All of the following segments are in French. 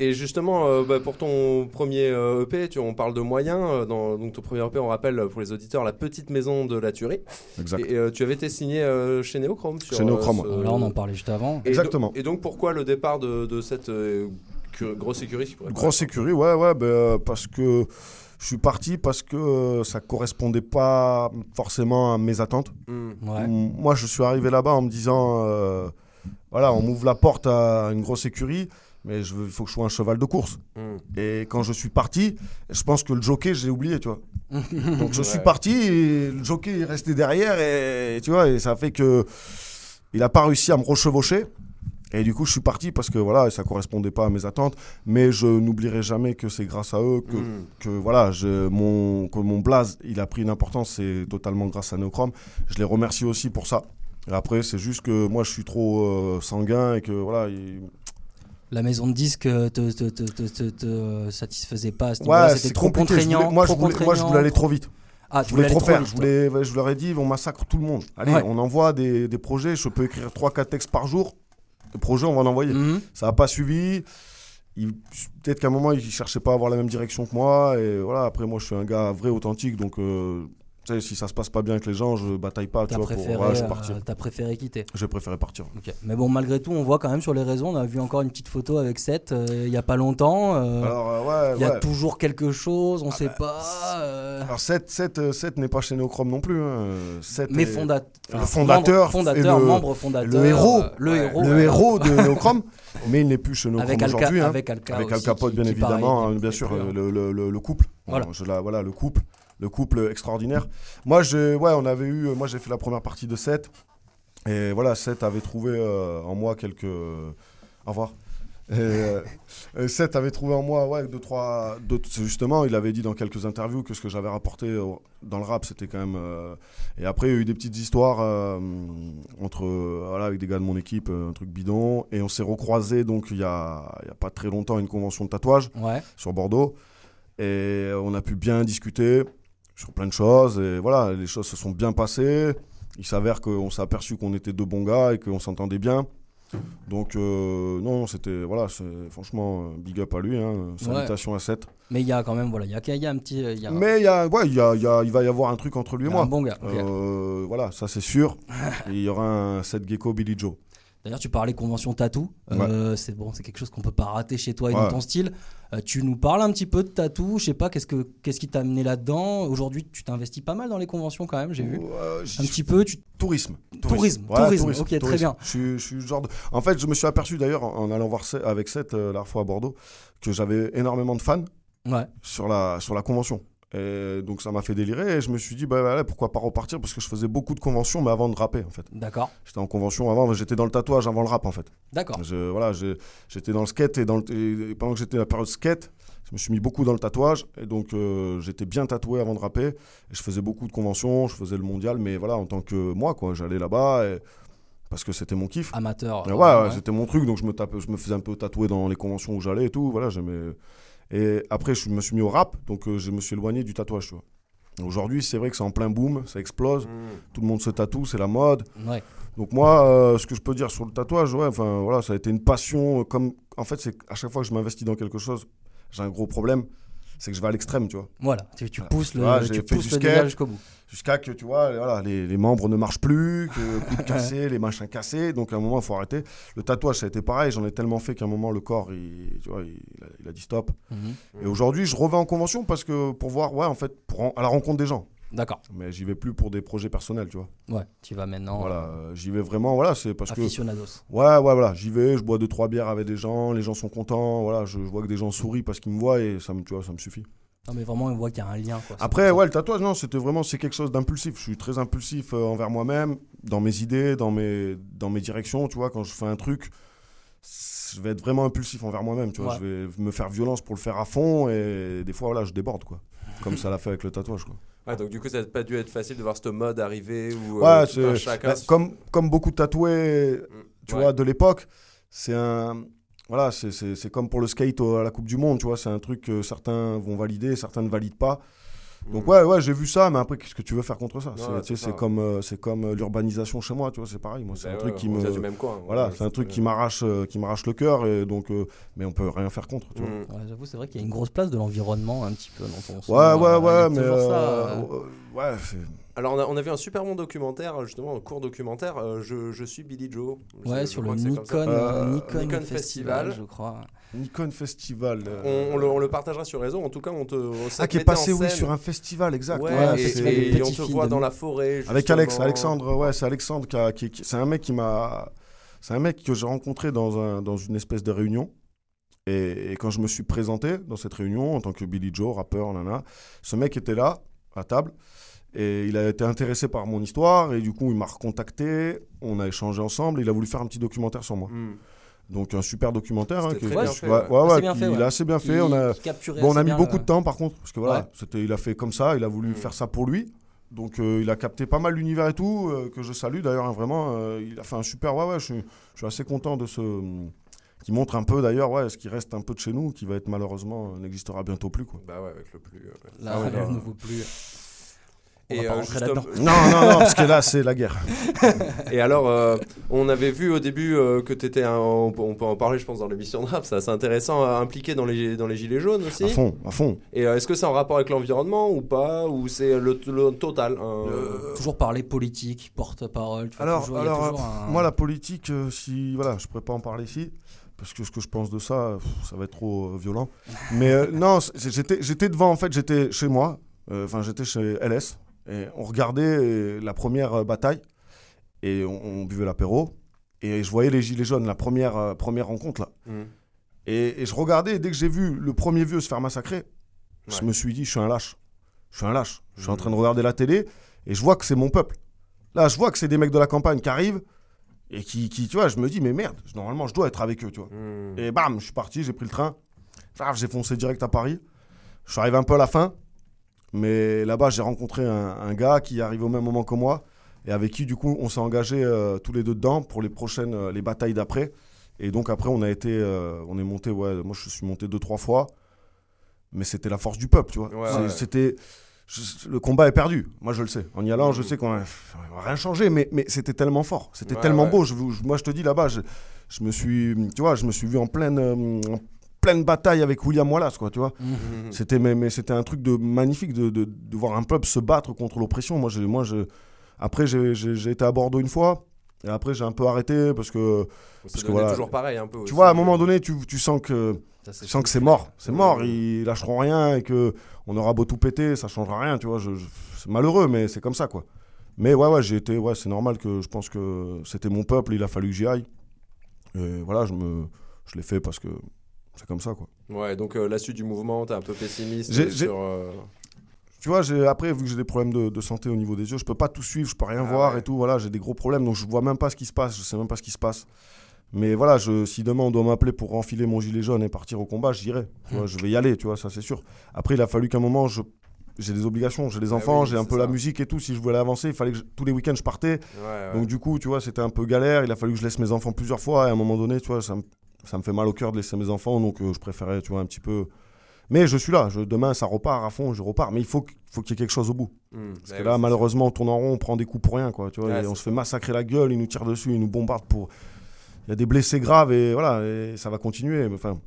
Et justement, euh, bah, pour ton premier euh, EP, tu, on parle de moyens. euh, dans, donc ton premier EP, on rappelle pour les auditeurs, La Petite Maison de la Tuerie. Exact. Et euh, tu avais été signé euh, chez Neochrome. sur, Chez Neochrome, ce- Là, on en parlait juste avant. Et Exactement. do- Et donc, pourquoi le départ de, de cette euh, grosse écurie Grosse écurie, ouais, ouais, ben, euh, parce que je suis parti parce que ça correspondait pas forcément à mes attentes. Hmm. Ouais. Moi, je suis arrivé là-bas en me disant, euh, voilà, on m'ouvre la porte à une grosse écurie, mais je veux- il faut que je sois un cheval de course. Hmm. Et quand je suis parti, je pense que le jockey, je l'ai oublié, tu vois. Donc je suis parti, et le jockey est resté derrière, et tu vois, et ça fait que il n'a pas réussi à me rechevaucher. Et du coup, je suis parti parce que voilà, ça correspondait pas à mes attentes. Mais je n'oublierai jamais que c'est grâce à eux que, Hmm. que voilà, je, mon, que mon blaze, il a pris une importance. C'est totalement grâce à Neochrome. Je les remercie aussi pour ça. Après, c'est juste que moi, je suis trop euh, sanguin et que voilà. il- La maison de disques euh, te, te, te, te, te- te satisfaisait pas à ce Ouais, C'était trop contraignant. moi, je voulais, moi, je contraignant, voulais aller trop- vite. Ah, Je voulais trop faire. vite, je, voulais, je leur ai dit, on massacre tout le monde. Allez, Ouais. on envoie des, des projets. Je peux écrire 3-4 textes par jour. Le projet, on va l'envoyer. Mhm. Ça n'a pas suivi. Peut-être qu'à un moment, il cherchait pas à avoir la même direction que moi. Et voilà, après, moi, je suis un gars vrai, authentique. Donc, euh, sais, si ça se passe pas bien avec les gens, je bataille pas. Tu vois, pour, préféré, ouais, je vais euh, partir. t'as préféré quitter. J'ai préféré partir. Mais bon, malgré tout, on voit quand même sur les réseaux, on a vu encore une petite photo avec Seth euh, il y a pas longtemps. euh, Alors, euh, ouais, il y a ouais. toujours quelque chose, on sait bah, pas. euh, Alors, 7, 7, 7 n'est pas chez Neochrome non plus. Hein. 7 mais le fondateur fondateur, le- membre fondateur, le héros. euh, le héros, le voilà. héros de Neochrome. mais il n'est plus chez Neochrome aujourd'hui. hein. avec Al Capote, bien évidemment, hein, bien sûr, le, le- le- le couple. Voilà, le couple, le couple extraordinaire. Moi, je, ouais, on avait eu, moi, j'ai fait la première partie de 7 et voilà, 7 avait trouvé euh, en moi quelques, au revoir. Et, euh, et Seth avait trouvé en moi, ouais, deux, trois. deux- justement, il avait dit dans quelques interviews que ce que j'avais rapporté dans le rap, c'était quand même. euh, et après, il y a eu des petites histoires euh, entre, euh, voilà, avec des gars de mon équipe, euh, un truc bidon. Et on s'est recroisés, donc, il y a, y a pas très longtemps, à une convention de tatouage Ouais. sur Bordeaux. Et on a pu bien discuter sur plein de choses. Et voilà, les choses se sont bien passées. Il s'avère qu'on s'est aperçu qu'on était deux bons gars et qu'on s'entendait bien. Donc, euh, non, c'était. Voilà, franchement, euh, big up à lui. Hein, salutations à 7. Mais il y a quand même, voilà, il y y a un petit. Y a, Mais il y a, ouais, il y a, il y a- il va y avoir un truc entre lui et a un moi. bon gars. ok. Euh, voilà, ça c'est sûr. Il y aura un 7 Gecko Billy Joe. D'ailleurs, tu parlais convention tatou. Euh, c'est bon, c'est quelque chose qu'on peut pas rater chez toi et dans Ouais. ton style. Euh, tu nous parles un petit peu de tatou. Je sais pas, qu'est-ce que qu'est-ce qui t'a amené là-dedans? Aujourd'hui, tu t'investis pas mal dans les conventions quand même. J'ai vu Euh, un petit peu. Tu... Tourisme. Tourisme, Ouais, tourisme, ok, très bien. Je, suis- je suis le genre de- En fait, je me suis aperçu d'ailleurs en, allant voir avec Seth euh, la fois à Bordeaux que j'avais énormément de fans Ouais. sur la, sur la convention. Et donc ça m'a fait délirer et je me suis dit, bah, voilà, pourquoi pas repartir Parce que je faisais beaucoup de conventions, mais avant de rapper en fait. D'accord. J'étais en convention avant, j'étais dans le tatouage avant le rap en fait. D'accord. Je- voilà, j'étais dans le skate et, dans le- et pendant que j'étais dans la période skate, je me suis mis beaucoup dans le tatouage et donc euh, j'étais bien tatoué avant de rapper. Et je faisais beaucoup de conventions, je faisais le mondial, mais voilà, en tant que moi, quoi, j'allais là-bas et- parce que c'était mon kiff. Amateur. Euh, ouais, ouais, ouais. c'était mon truc, donc je me, tapais, je me faisais un peu tatouer dans les conventions où j'allais et tout. Voilà, j'aimais. Et après, je me suis mis au rap, donc euh, je me suis éloigné du tatouage, tu vois. Aujourd'hui, c'est vrai que c'est en plein boom, ça explose, tout le monde se tatoue, c'est la mode. Ouais. Donc moi, euh, ce que je peux dire sur le tatouage, ouais, enfin voilà, ça a été une passion. euh, Comme en fait, c'est à chaque fois que je m'investis dans quelque chose, j'ai un gros problème, c'est que je vais à l'extrême, tu vois. Voilà. Tu, tu Voilà. pousses le, tu pousses le jusqu'au bout. Jusqu'à que tu vois, voilà, les, les membres ne marchent plus, que cassés, les machins cassés. Donc à un moment, il faut arrêter. Le tatouage, ça a été pareil. J'en ai tellement fait qu'à un moment, le corps, il, tu vois, il, il a, il a dit stop. Mhm. Et aujourd'hui, je reviens en convention parce que pour voir, ouais, en fait, pour en- à la rencontre des gens. D'accord. Mais j'y vais plus pour des projets personnels, tu vois. Ouais. Tu vas maintenant. Voilà, euh, j'y vais vraiment, voilà, c'est parce que. Aficionados. Ouais, ouais, voilà, j'y vais, je bois deux, trois bières avec des gens, les gens sont contents, voilà, je, je vois que des gens sourient parce qu'ils me voient et ça me, tu vois, ça me suffit. Non, mais vraiment, on voit qu'il y a un lien. Quoi. Après, ouais, le tatouage, non, c'était vraiment, c'est quelque chose d'impulsif. Je suis très impulsif euh, envers moi-même, dans mes idées, dans mes, dans mes directions, tu vois, quand je fais un truc, je vais être vraiment impulsif envers moi-même, tu vois, Ouais. je vais me faire violence pour le faire à fond et des fois, voilà, je déborde, quoi. Comme ça l'a fait avec le tatouage, quoi. Ouais, donc du coup, ça n'a pas dû être facile de voir ce mode arriver Ouais, euh, chacun bah, se- comme, comme beaucoup de tatoués, tu Ouais. vois, de l'époque, c'est un. Voilà, c'est- comme pour le skate à la Coupe du Monde, tu vois, c'est un truc que certains vont valider, certains ne valident pas. Donc ouais, ouais, j'ai vu ça, mais après, qu'est-ce que tu veux faire contre ça? C'est- comme, euh, c'est comme euh, l'urbanisation chez moi, tu vois, c'est pareil. Moi, c'est Bah un ouais, truc qui me, vient du même coin. voilà, c'est un truc qui m'arrache, euh, qui m'arrache le cœur, et donc, euh, mais on peut rien faire contre. Tu vois. Mm. Ouais, J'avoue, c'est vrai qu'il y a une grosse place de l'environnement un petit peu dans ton. Ouais, ouais, ouais, mais ouais, Alors on a, on a vu un super bon documentaire, justement un court documentaire, euh, je, je suis Billy Joe. Je- Ouais, sur le. Nikon, Euh, euh, Nikon, Nikon Festival, Festival. je crois. Nikon Festival. On, euh, on le, on le partagera sur réseau, en tout cas on te... ça Ah, qui est passé, oui, sur un festival, exact. Ouais, ouais, un et, festival on te voit dans la forêt. Avec Alex. Alexandre, ouais, c'est Alexandre qui, a- qui- qui- c'est un mec qui m'a, c'est un mec que j'ai rencontré dans un, dans une espèce de réunion. Et, et quand je me suis présenté dans cette réunion en tant que Billy Joe, rappeur, nana, ce mec était là à table et il a été intéressé par mon histoire et du coup il m'a recontacté, on a échangé ensemble, il a voulu faire un petit documentaire sur moi. Mm. Donc un super documentaire. hein, bien fait, ouais, ouais. ouais, Assez ouais, bien qui- fait, il a assez bien fait. Qui- On a, Bon, on a mis bien beaucoup de temps par contre, parce que voilà, Ouais. c'était, il a fait comme ça, il a voulu Mm. faire ça pour lui. Donc euh, il a capté pas mal l'univers et tout, euh, que je salue d'ailleurs, hein, vraiment. euh, il a fait un super, ouais, ouais, je suis, je suis assez content de ce. qui montre un peu d'ailleurs, ouais, ce qui reste un peu de chez nous, qui va être malheureusement, n'existera bientôt plus, quoi. Bah ouais, avec le plus. euh, ouais. Ah ouais, là. ne vaut plus. On Et, va pas euh, justement-. Non, non, non, parce que là, c'est la guerre. Et alors, euh, on avait vu au début euh, que tu étais, on, peut- on peut en parler, je pense, dans l'émission de rap, c'est intéressant, impliqué dans les, dans les Gilets jaunes aussi. À fond, à fond. Et euh, est-ce que c'est en rapport avec l'environnement ou pas Ou c'est le, le total hein, Toujours parler politique, porte-parole. Alors, toujours- alors un- moi, la politique, euh, si. Voilà, je pourrais pas en parler ici. Parce que ce que je pense de ça, ça va être trop euh, violent. Mais euh, non, j'étais j'étais devant, en fait, j'étais chez moi. euh, Enfin, j'étais chez LS. Et on regardait euh, la première euh, bataille. Et on, on buvait l'apéro. Et je voyais les Gilets jaunes, la première, euh, première rencontre, là. hmm. Et, et je regardais, et dès que j'ai vu le premier vieux se faire massacrer, je me suis dit, je suis un lâche. Je suis un lâche. Je suis en Mhm. train de regarder la télé et je vois que c'est mon peuple. Là, je vois que c'est des mecs de la campagne qui arrivent et qui, qui, tu vois, je me dis, mais merde, normalement, je dois être avec eux, tu vois. Hmm. Et bam, je suis parti, j'ai pris le train. J'ai foncé direct à Paris. Je suis arrivé un peu à la fin. Mais là-bas, j'ai rencontré un, un gars qui est arrivé au même moment que moi et avec qui, du coup, on s'est engagé euh, tous les deux dedans pour les prochaines, euh, les batailles d'après. Et donc après, on a été, euh, on est monté, ouais, moi je suis monté deux, trois fois. Mais c'était la force du peuple, tu vois. Ouais, C'est- ouais. C'était, le combat est perdu. Moi, je le sais. En y allant, je sais qu'on va rien changé, mais, mais c'était tellement fort. C'était Ouais, tellement beau. Je, moi, je te dis là-bas, je, je me suis, tu vois, je me suis vu en pleine, en pleine bataille avec William Wallace, quoi, tu vois. Mhm. Hmm. C'était mais, mais c'était un truc de magnifique de, de, de voir un peuple se battre contre l'oppression. Moi, moi, je, après, j'ai, j'ai, j'ai été à Bordeaux une fois. Et après, j'ai un peu arrêté parce que, Ça que voilà, toujours pareil un peu. tu vois, à un moment donné, tu, tu sens que, Ça, c'est tu sens que c'est mort. C'est mort. Ils lâcheront rien et que on aura beau tout péter, ça changera rien. Tu vois, je, je- c'est malheureux, mais c'est comme ça, quoi. Mais ouais, ouais, j'ai été, ouais, c'est normal que je pense que c'était mon peuple. Il a fallu que j'y aille. Et voilà, je me, je l'ai fait parce que c'est comme ça, quoi. Ouais, donc euh, la suite du mouvement, t'es un peu pessimiste sur. euh, Tu vois, après, vu que j'ai des problèmes de, de santé au niveau des yeux, je peux pas tout suivre, je peux rien Ah voir ouais. et tout. Voilà, j'ai des gros problèmes, donc je vois même pas ce qui se passe, je sais même pas ce qui se passe. Mais voilà, je, si demain on doit m'appeler pour enfiler mon gilet jaune et partir au combat, j'irai. Vois, je vais y aller, tu vois, ça c'est sûr. Après, il a fallu qu'à un moment, je, j'ai des obligations, j'ai des Ah enfants, oui, j'ai un peu la musique et tout. Si je voulais avancer, il fallait que je- tous les week-ends je partais. Ouais, ouais. Donc du coup, tu vois, c'était un peu galère. Il a fallu que je laisse mes enfants plusieurs fois. Et à un moment donné, tu vois, ça me, ça me fait mal au cœur de laisser mes enfants. Donc euh, je préférais, tu vois, un petit peu. Mais je suis là. Je, demain, ça repart à fond. Je repars. Mais il faut, faut qu'il y ait quelque chose au bout. Hmm. Parce Ouais, que là, malheureusement, on tourne en rond, on prend des coups pour rien, quoi. Tu vois, Ouais, et on se fait massacrer la gueule. Ils nous tirent dessus, ils nous bombardent pour. Il y a des blessés graves et voilà, et ça va continuer. Enfin,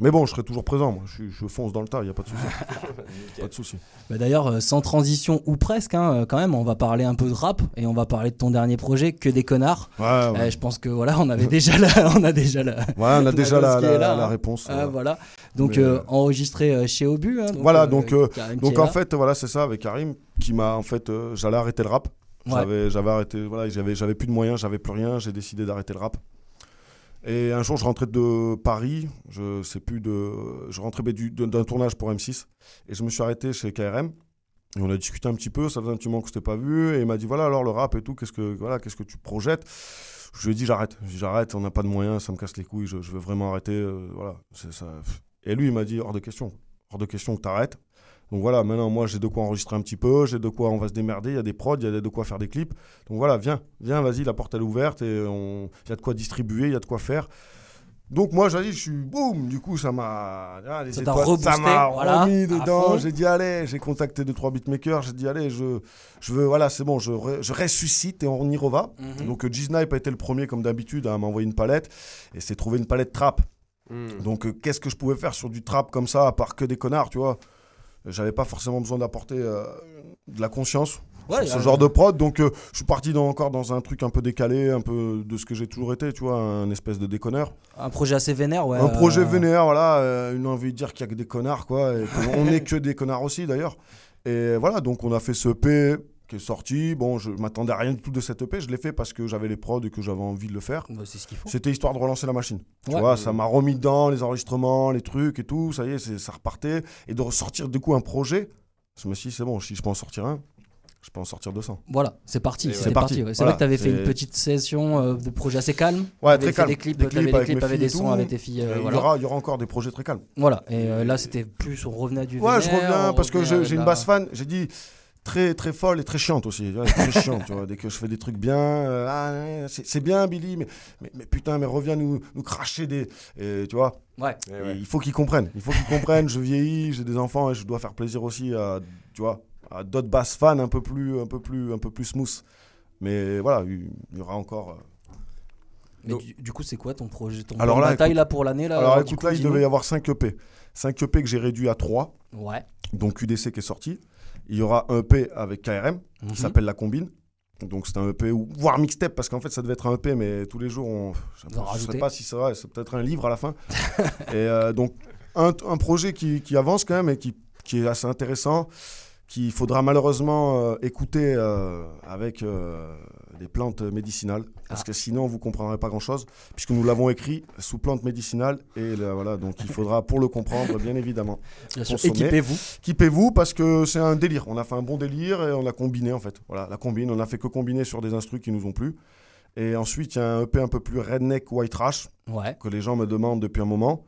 mais bon, je serai toujours présent. Moi, je, fonce dans le tas. Il y a pas de souci. pas de souci. Bah D'ailleurs, euh, sans transition ou presque, hein, euh, quand même, on va parler un peu de rap et on va parler de ton dernier projet, Que des connards. Ouais, ouais. Euh, je pense que voilà, on avait déjà la, on a déjà la, Ouais, on a déjà la, la- là, la hein. réponse. Ah, voilà. Donc Mais, euh, enregistré chez Obu. hein, Voilà, donc, euh, Karim Donc est en là. fait, voilà, c'est ça avec Karim qui m'a en fait, euh, j'allais arrêter le rap. Ouais. J'avais, j'avais arrêté, voilà, j'avais, j'avais plus de moyens, j'avais plus rien, j'ai décidé d'arrêter le rap. Et un jour, je rentrais de Paris, je sais plus de, je rentrais ben, d'un tournage pour M6 et je me suis arrêté chez KRM. Et on a discuté un petit peu, ça faisait un petit moment que je t'ai pas vu et il m'a dit voilà alors le rap et tout, qu'est-ce que voilà, qu'est-ce que tu projettes? Je lui ai dit j'arrête, j'arrête, on n'a pas de moyens, ça me casse les couilles, je, veux vraiment arrêter, euh, voilà. Et lui il m'a dit hors de question, hors de question que t'arrêtes. Donc voilà, maintenant moi j'ai de quoi enregistrer un petit peu, j'ai de quoi on va se démerder, il y a des prods, il y a de quoi faire des clips. Donc voilà, viens, viens, vas-y, la porte elle est ouverte et on... il y a de quoi distribuer, il y a de quoi faire. Donc moi j'ai dit, je suis boum, du coup ça m'a ah, les Ça m'a voilà, remis dedans. J'ai dit allez, j'ai contacté deux trois beatmakers, j'ai dit allez, je je veux voilà, c'est bon, je, je ressuscite et on y reva. Mhm. Donc euh, G-Snipe a été le premier comme d'habitude à m'envoyer une palette et c'est trouvé une palette trap. Hmm. Donc euh, qu'est-ce que je pouvais faire sur du trap comme ça à part que des connards, tu vois? J'avais pas forcément besoin d'apporter euh, de la conscience Ouais, ce genre de prod. Donc, euh, je suis parti dans, encore dans un truc un peu décalé, un peu de ce que j'ai toujours été, tu vois, un espèce de déconneur. Un projet assez vénère, ouais. un projet euh, vénère, voilà, euh, une envie de dire qu'il y a que des connards, quoi. Et qu'on n'est que des connards aussi, d'ailleurs. Et voilà, donc on a fait ce EP qui est sorti. Bon, je m'attendais à rien du tout de cette EP. Je l'ai fait parce que j'avais les prods et que j'avais envie de le faire. bah, c'est ce qu'il faut. C'était histoire de relancer la machine. Tu Ouais. vois, ça m'a remis dedans, les enregistrements, les trucs et tout. Ça y est, ça repartait. Et de ressortir du coup un projet, je me suis dit, c'est bon, si je peux en sortir un, je peux en sortir 200. Voilà, c'est parti. C'est parti. C'est ouais. vrai que tu avais fait une petite session euh, de projet assez calme. Ouais, très calme. Des clips, Des clips des avec clips, mes t'avais filles des sons avec tes filles. euh, il, y aura, il y aura encore des projets très calmes. Voilà. Et euh, là, c'était plus, on revenait à du Ouais, je reviens parce que j'ai avec une la- basse fan. J'ai dit très très folle et très chiante aussi. Très chiante, tu vois. Dès que je fais des trucs bien, euh, ah, c'est bien Billy, mais, mais, mais putain, mais reviens nous, nous cracher des. et tu vois, Ouais. Et ouais. il faut qu'ils comprennent. Il faut qu'ils comprennent. Je vieillis, j'ai des enfants et je dois faire plaisir aussi à, tu vois, à d'autres basses fans un peu plus, un peu plus, un peu plus smooth. Mais voilà, il il y aura encore. Mais du, du coup, c'est quoi ton projet Ton Alors là, bataille écoute- là pour l'année là Alors écoute, coup, là, il devait y avoir 5 EP. 5 EP que j'ai réduit à 3. Ouais. Donc UDC qui est sorti. Il y aura un EP avec KRM. Mhm. qui s'appelle La Combine. Donc c'est un EP, ou, voire mixtape, parce qu'en fait ça devait être un EP, mais tous les jours, on, je ne sais pas si c'est vrai, c'est peut-être un livre à la fin. et euh, donc un, un projet qui, qui avance quand même et qui, qui est assez intéressant, qu'il faudra malheureusement euh, écouter euh, avec euh, des plantes médicinales, parce Ah. que sinon vous comprendrez pas grand-chose, puisque nous l'avons écrit sous plantes médicinales, et là, voilà, donc il faudra pour le comprendre, bien évidemment. Équipez-vous. Équipez-vous parce que c'est un délire. On a fait un bon délire et on a combiné en fait. Voilà, la combine. On a fait que combiner sur des instrus qui nous ont plu. Et ensuite, il y a un EP un peu plus redneck white trash Ouais. que les gens me demandent depuis un moment.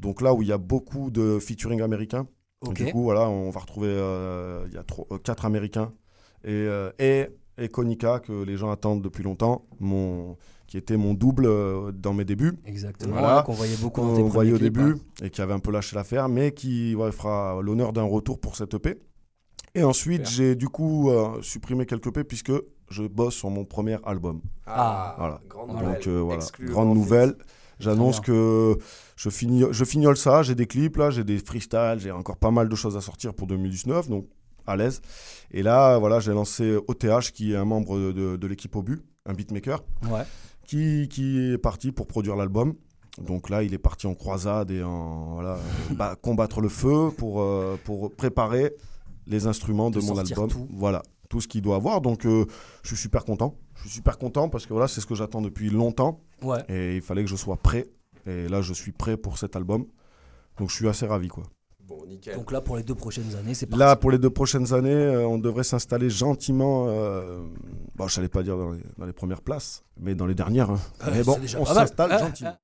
Donc là où il y a beaucoup de featuring américains. Ok. Du coup, voilà, on va retrouver euh, il y a trois- euh, quatre américains et euh, et, et Konica que les gens attendent depuis longtemps, mon qui était mon double euh, dans mes débuts Exactement. Voilà. Qu'on voyait beaucoup dans voyait au clips, début hein. et qui avait un peu lâché l'affaire, mais qui ouais, fera l'honneur d'un retour pour cette EP. Et ensuite, j'ai du coup euh, supprimé quelques EP puisque je bosse sur mon premier album. Ah. Voilà. Grande nouvelle. Donc euh, voilà, grande nouvelle. J'annonce que je, finis, je fignole ça, j'ai des clips là, j'ai des freestyles, j'ai encore pas mal de choses à sortir pour 2019, donc à l'aise. Et là, voilà, j'ai lancé OTH qui est un membre de, de- de l'équipe Obu, un beatmaker Ouais. qui, qui est parti pour produire l'album. Donc là, il est parti en croisade et en voilà, bah, combattre le feu pour, euh, pour préparer les instruments de, De mon album. tout. Voilà, tout ce qu'il doit avoir. Donc euh, je suis super content. Je suis super content parce que voilà, c'est ce que j'attends depuis longtemps Ouais. et il fallait que je sois prêt. Et là, je suis prêt pour cet album. Donc je suis assez ravi quoi. Bon, nickel. Donc là, pour les deux prochaines années, c'est parti. Là, pour les deux prochaines années, euh, on devrait s'installer gentiment. Euh, bon, je n'allais pas dire dans les, dans les premières places, mais dans les dernières. hein. Euh, mais bon, on s'installe Ah, gentiment. ah.